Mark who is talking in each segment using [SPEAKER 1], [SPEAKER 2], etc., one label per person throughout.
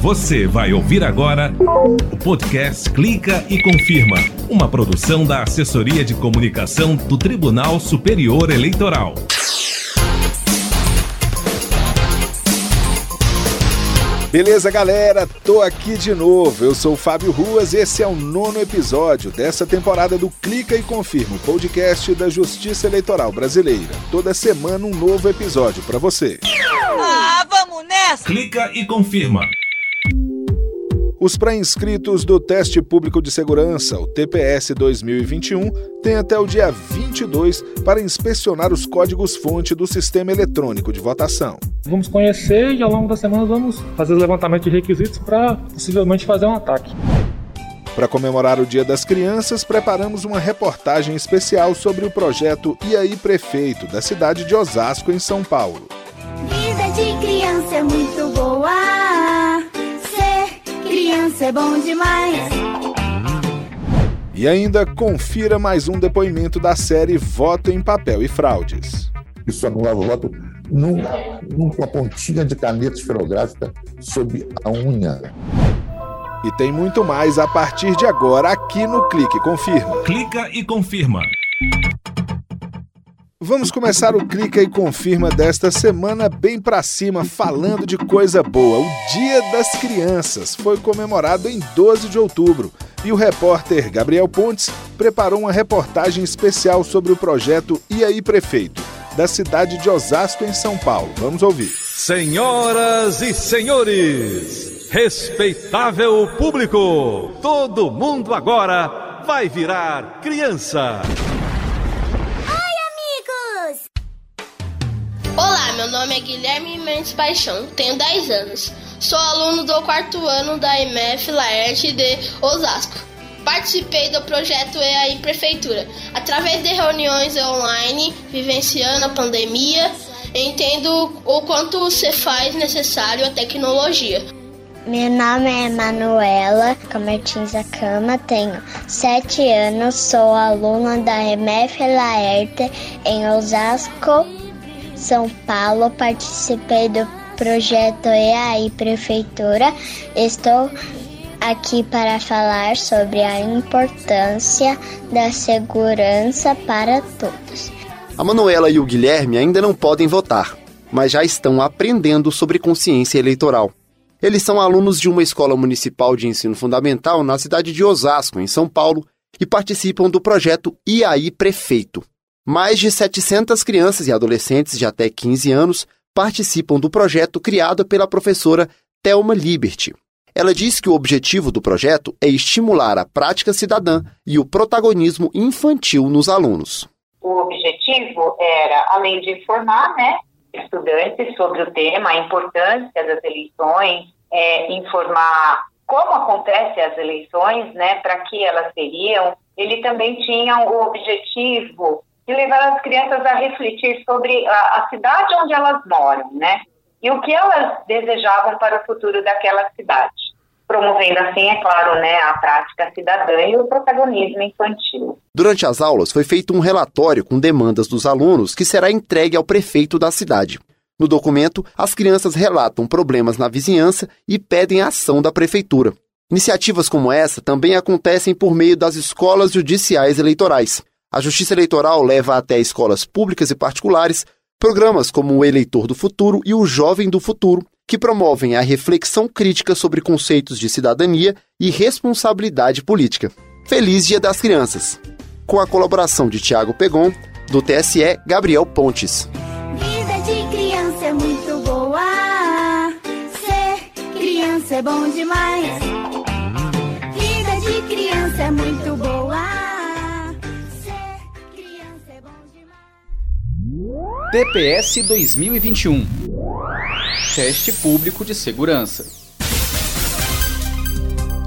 [SPEAKER 1] Você vai ouvir agora o podcast Clica e Confirma, uma produção da Assessoria de Comunicação do Tribunal Superior Eleitoral.
[SPEAKER 2] Beleza, galera? Tô aqui de novo. Eu sou o Fábio Ruas e esse é o nono episódio dessa temporada do Clica e Confirma, podcast da Justiça Eleitoral Brasileira. Toda semana um novo episódio para você.
[SPEAKER 3] Ah, vamos nessa!
[SPEAKER 1] Clica e confirma.
[SPEAKER 2] Os pré-inscritos do Teste Público de Segurança, o TPS 2021, têm até o dia 22 para inspecionar os códigos-fonte do sistema eletrônico de votação.
[SPEAKER 4] Vamos conhecer e ao longo da semana vamos fazer o levantamento de requisitos para possivelmente fazer um ataque.
[SPEAKER 2] Para comemorar o Dia das Crianças, preparamos uma reportagem especial sobre o projeto E aí Prefeito, da cidade de Osasco, em São Paulo.
[SPEAKER 5] Vida de criança é muito boa. Criança é bom demais.
[SPEAKER 2] E ainda confira mais um depoimento da série Voto em Papel e Fraudes.
[SPEAKER 6] Isso anulava o voto num, num- com a pontinha de caneta esferográfica sob a unha.
[SPEAKER 2] E tem muito mais a partir de agora aqui no Clique Confirma.
[SPEAKER 1] Clica e confirma.
[SPEAKER 2] Vamos começar o Clica e Confirma desta semana bem pra cima, falando de coisa boa. O Dia das Crianças foi comemorado em 12 de outubro e o repórter Gabriel Pontes preparou uma reportagem especial sobre o projeto E aí Prefeito, da cidade de Osasco, em São Paulo. Vamos ouvir.
[SPEAKER 7] Senhoras e senhores, respeitável público, todo mundo agora vai virar criança.
[SPEAKER 8] Meu nome é Guilherme Mendes Paixão, tenho 10 anos. Sou aluno do quarto ano da IMF Laerte de Osasco. Participei do projeto EAI Prefeitura. Através de reuniões online, vivenciando a pandemia, entendo o quanto se faz necessário a tecnologia.
[SPEAKER 9] Meu nome é Manuela Camartins Acama, tenho 7 anos, sou aluna da MF Laerte em Osasco, São Paulo. Participei do projeto EAI Prefeitura. Estou aqui para falar sobre a importância da segurança para todos.
[SPEAKER 10] A Manuela e o Guilherme ainda não podem votar, mas já estão aprendendo sobre consciência eleitoral. Eles são alunos de uma escola municipal de ensino fundamental na cidade de Osasco, em São Paulo, e participam do projeto aí Prefeito. Mais de 700 crianças e adolescentes de até 15 anos participam do projeto criado pela professora Thelma Liberty. Ela diz que o objetivo do projeto é estimular a prática cidadã e o protagonismo infantil nos alunos.
[SPEAKER 11] O objetivo era, além de informar né, estudantes sobre o tema, a importância das eleições, é, informar como acontecem as eleições, né, para que elas seriam, ele também tinha o objetivo de levar as crianças a refletir sobre a, a cidade onde elas moram, né, e o que elas desejavam para o futuro daquela cidade, promovendo assim, é claro, né, a prática cidadã e o protagonismo infantil.
[SPEAKER 10] Durante as aulas, foi feito um relatório com demandas dos alunos que será entregue ao prefeito da cidade. No documento, as crianças relatam problemas na vizinhança e pedem a ação da prefeitura. Iniciativas como essa também acontecem por meio das escolas judiciais eleitorais. A Justiça Eleitoral leva até escolas públicas e particulares programas como o Eleitor do Futuro e o Jovem do Futuro, que promovem a reflexão crítica sobre conceitos de cidadania e responsabilidade política. Feliz Dia das Crianças! Com a colaboração de Tiago Pegon, do TSE, Gabriel Pontes.
[SPEAKER 5] Vida de criança é muito boa. Ser criança é bom demais. Vida de criança é muito boa.
[SPEAKER 12] TPS 2021 Teste Público de Segurança.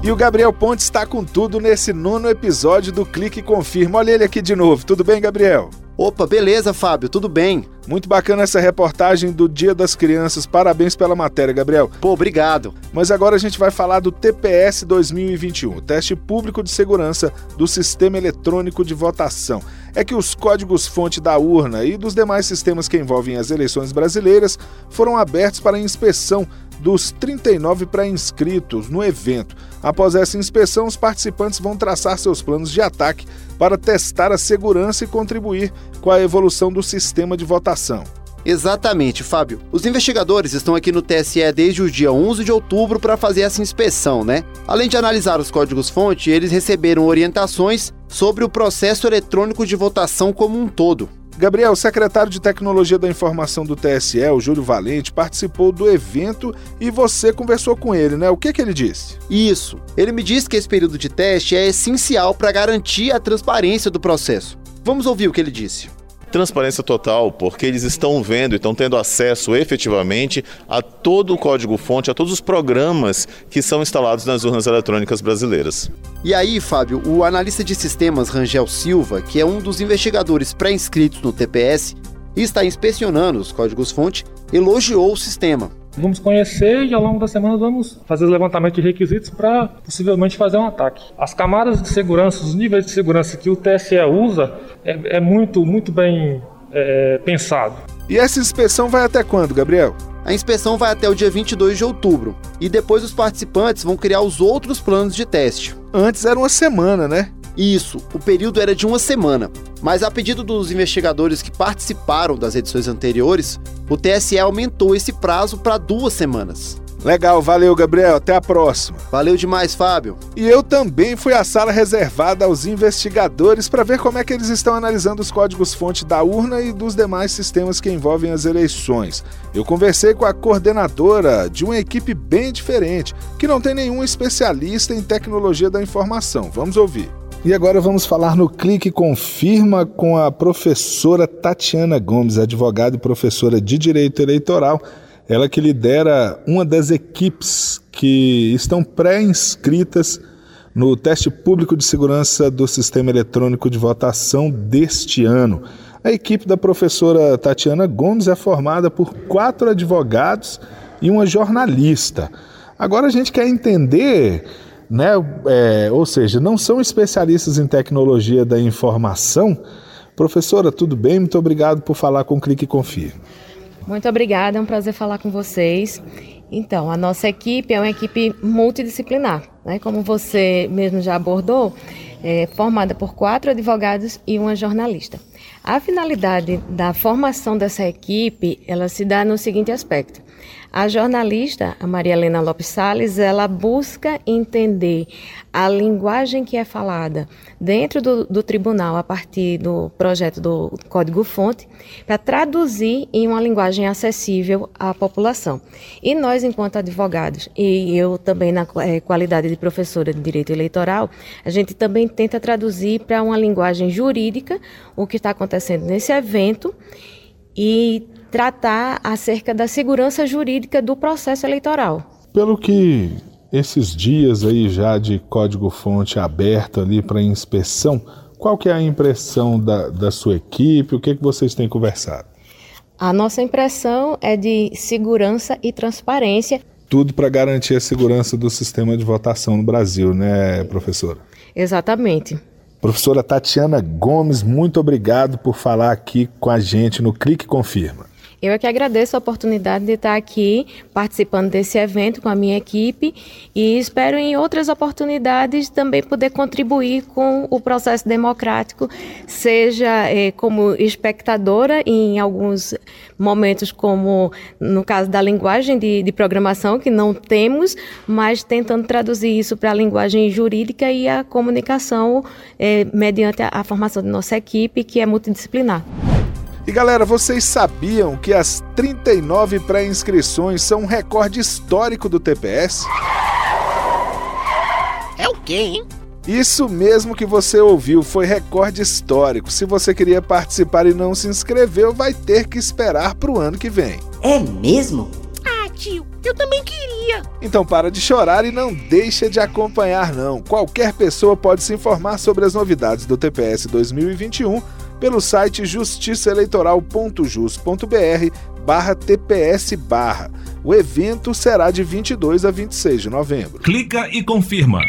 [SPEAKER 2] E o Gabriel Pontes está com tudo nesse nono episódio do Clique Confirma. Olha ele aqui de novo. Tudo bem, Gabriel?
[SPEAKER 10] Opa, beleza, Fábio, tudo bem?
[SPEAKER 2] Muito bacana essa reportagem do Dia das Crianças. Parabéns pela matéria, Gabriel.
[SPEAKER 10] Pô, obrigado.
[SPEAKER 2] Mas agora a gente vai falar do TPS 2021, o Teste Público de Segurança do Sistema Eletrônico de Votação. É que os códigos-fonte da urna e dos demais sistemas que envolvem as eleições brasileiras foram abertos para inspeção dos 39 pré-inscritos no evento. Após essa inspeção, os participantes vão traçar seus planos de ataque para testar a segurança e contribuir com a evolução do sistema de votação.
[SPEAKER 10] Exatamente, Fábio. Os investigadores estão aqui no TSE desde o dia 11 de outubro para fazer essa inspeção, né? Além de analisar os códigos-fonte, eles receberam orientações sobre o processo eletrônico de votação como um todo.
[SPEAKER 2] Gabriel, secretário de Tecnologia da Informação do TSE, o Júlio Valente, participou do evento e você conversou com ele, né? O que, que ele disse?
[SPEAKER 10] Isso. Ele me disse que esse período de teste é essencial para garantir a transparência do processo. Vamos ouvir o que ele disse
[SPEAKER 13] transparência total, porque eles estão vendo e estão tendo acesso efetivamente a todo o código-fonte, a todos os programas que são instalados nas urnas eletrônicas brasileiras.
[SPEAKER 10] E aí, Fábio, o analista de sistemas Rangel Silva, que é um dos investigadores pré-inscritos no TPS e está inspecionando os códigos-fonte, elogiou o sistema.
[SPEAKER 4] Vamos conhecer e ao longo da semana vamos fazer o levantamento de requisitos para possivelmente fazer um ataque. As camadas de segurança, os níveis de segurança que o TSE usa é, é muito, muito bem é, pensado.
[SPEAKER 2] E essa inspeção vai até quando, Gabriel?
[SPEAKER 10] A inspeção vai até o dia 22 de outubro e depois os participantes vão criar os outros planos de teste.
[SPEAKER 2] Antes era uma semana, né?
[SPEAKER 10] Isso, o período era de uma semana. Mas a pedido dos investigadores que participaram das edições anteriores, o TSE aumentou esse prazo para duas semanas.
[SPEAKER 2] Legal, valeu, Gabriel. Até a próxima.
[SPEAKER 10] Valeu demais, Fábio.
[SPEAKER 2] E eu também fui à sala reservada aos investigadores para ver como é que eles estão analisando os códigos-fonte da urna e dos demais sistemas que envolvem as eleições. Eu conversei com a coordenadora de uma equipe bem diferente, que não tem nenhum especialista em tecnologia da informação. Vamos ouvir. E agora vamos falar no Clique Confirma com a professora Tatiana Gomes, advogada e professora de Direito Eleitoral. Ela que lidera uma das equipes que estão pré-inscritas no teste público de segurança do sistema eletrônico de votação deste ano. A equipe da professora Tatiana Gomes é formada por quatro advogados e uma jornalista. Agora a gente quer entender né? É, ou seja, não são especialistas em tecnologia da informação. Professora, tudo bem? Muito obrigado por falar com o Clique Confirma.
[SPEAKER 14] Muito obrigada, é um prazer falar com vocês. Então, a nossa equipe é uma equipe multidisciplinar, né? como você mesmo já abordou, é formada por quatro advogados e uma jornalista. A finalidade da formação dessa equipe, ela se dá no seguinte aspecto. A jornalista, a Maria Helena Lopes Salles, ela busca entender a linguagem que é falada dentro do, do tribunal a partir do projeto do Código-Fonte para traduzir em uma linguagem acessível à população. E nós, enquanto advogados, e eu também na é, qualidade de professora de Direito Eleitoral, a gente também tenta traduzir para uma linguagem jurídica o que está acontecendo nesse evento e tratar acerca da segurança jurídica do processo eleitoral.
[SPEAKER 2] Pelo que esses dias aí já de código-fonte aberto ali para inspeção, qual que é a impressão da, da sua equipe? O que, é que vocês têm conversado?
[SPEAKER 14] A nossa impressão é de segurança e transparência.
[SPEAKER 2] Tudo para garantir a segurança do sistema de votação no Brasil, né, professora?
[SPEAKER 14] Exatamente.
[SPEAKER 2] Professora Tatiana Gomes, muito obrigado por falar aqui com a gente no Clique Confirma.
[SPEAKER 14] Eu é que agradeço a oportunidade de estar aqui participando desse evento com a minha equipe e espero em outras oportunidades também poder contribuir com o processo democrático, seja eh, como espectadora em alguns momentos, como no caso da linguagem de, de programação, que não temos, mas tentando traduzir isso para a linguagem jurídica e a comunicação eh, mediante a, a formação de nossa equipe, que é multidisciplinar.
[SPEAKER 2] E galera, vocês sabiam que as 39 pré-inscrições são um recorde histórico do TPS?
[SPEAKER 15] É o quê, hein?
[SPEAKER 2] Isso mesmo que você ouviu, foi recorde histórico. Se você queria participar e não se inscreveu, vai ter que esperar para o ano que vem.
[SPEAKER 15] É mesmo? Ah, tio, eu também queria.
[SPEAKER 2] Então para de chorar e não deixa de acompanhar não. Qualquer pessoa pode se informar sobre as novidades do TPS 2021 pelo site justiçaeleitoral.jus.br barra TPS barra. O evento será de 22 a 26 de novembro.
[SPEAKER 1] Clica e confirma.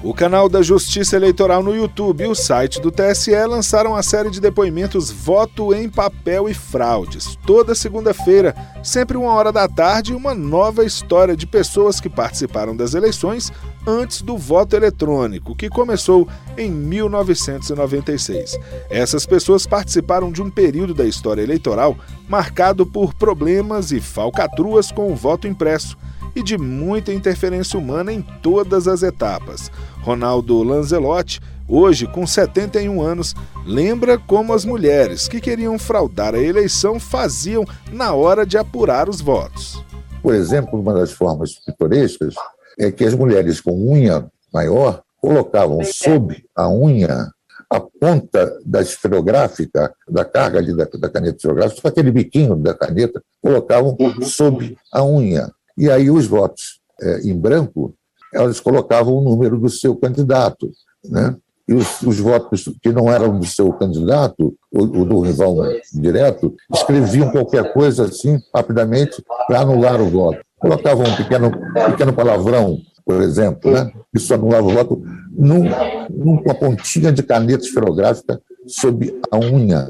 [SPEAKER 2] O canal da Justiça Eleitoral no YouTube e o site do TSE lançaram a série de depoimentos Voto em Papel e Fraudes. Toda segunda-feira, sempre uma hora da tarde, uma nova história de pessoas que participaram das eleições antes do voto eletrônico, que começou em 1996. Essas pessoas participaram de um período da história eleitoral marcado por problemas e falcatruas com o voto impresso e de muita interferência humana em todas as etapas. Ronaldo Lanzelotti, hoje com 71 anos, lembra como as mulheres que queriam fraudar a eleição faziam na hora de apurar os votos.
[SPEAKER 6] Por exemplo, uma das formas pitorescas é que as mulheres com unha maior colocavam sob a unha a ponta da esferográfica, da carga ali da, da caneta esferográfica, só aquele biquinho da caneta, colocavam uhum. sob a unha. E aí os votos é, em branco, elas colocavam o número do seu candidato, né? E os, os votos que não eram do seu candidato, ou do rival direto, escreviam qualquer coisa assim, rapidamente, para anular o voto. Colocavam um pequeno, pequeno palavrão, por exemplo, né? isso anulava o voto, num, numa pontinha de caneta esferográfica sob a unha.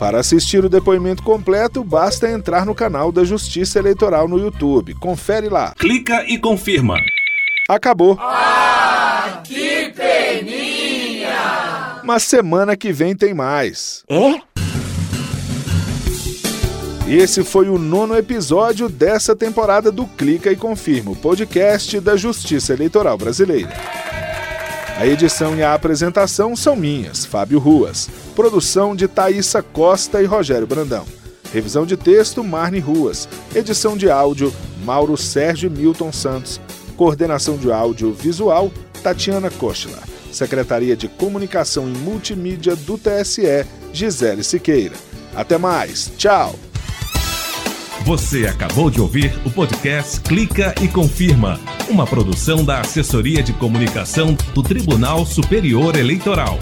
[SPEAKER 2] Para assistir o depoimento completo, basta entrar no canal da Justiça Eleitoral no YouTube. Confere lá.
[SPEAKER 1] Clica e confirma.
[SPEAKER 2] Acabou.
[SPEAKER 16] Ah, que peninha!
[SPEAKER 2] Mas semana que vem tem mais.
[SPEAKER 16] É?
[SPEAKER 2] Esse foi o nono episódio dessa temporada do Clica e Confirma, o podcast da Justiça Eleitoral Brasileira. A edição e a apresentação são minhas, Fábio Ruas. Produção de Thaisa Costa e Rogério Brandão. Revisão de texto, Marne Ruas. Edição de áudio, Mauro Sérgio Milton Santos. Coordenação de áudio visual, Tatiana Kochler. Secretaria de Comunicação e Multimídia do TSE, Gisele Siqueira. Até mais. Tchau.
[SPEAKER 1] Você acabou de ouvir o podcast Clica e Confirma, uma produção da Assessoria de Comunicação do Tribunal Superior Eleitoral.